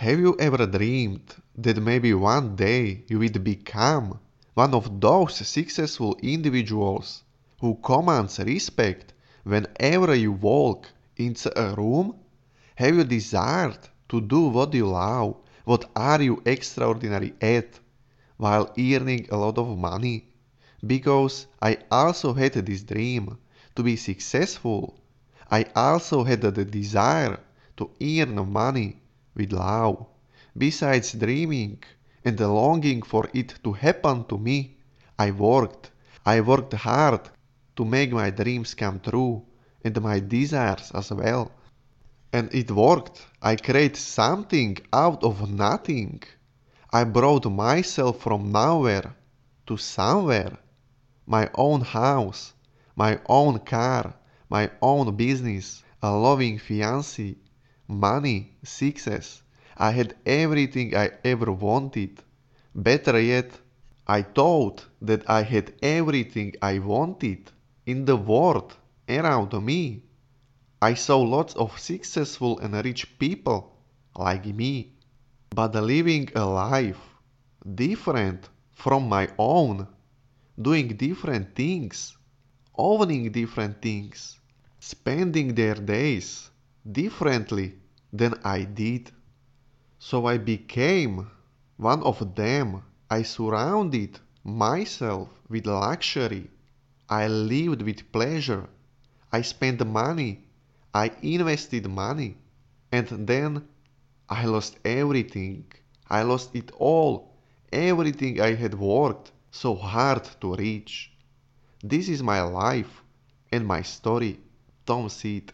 Have you ever dreamed that maybe one day you would become one of those successful individuals who commands respect whenever you walk into a room? Have you desired to do what you love? What are you extraordinary at? While earning a lot of money? Because I also had this dream to be successful. I also had the desire to earn money with love. Besides dreaming and the longing for it to happen to me, I worked. I worked hard to make my dreams come true and my desires as well. And it worked. I created something out of nothing. I brought myself from nowhere to somewhere. My own house, my own car, my own business, a loving fiancé, money, success. I had everything I ever wanted. Better yet, I thought that I had everything I wanted in the world around me. I saw lots of successful and rich people like me, but living a life different from my own, doing different things, owning different things, spending their days differently than I did. So I became one of them. I surrounded myself with luxury. I lived with pleasure. I spent money. I invested money. And then I lost everything. I lost it all. Everything I had worked so hard to reach. This is my life and my story. Tom Seed.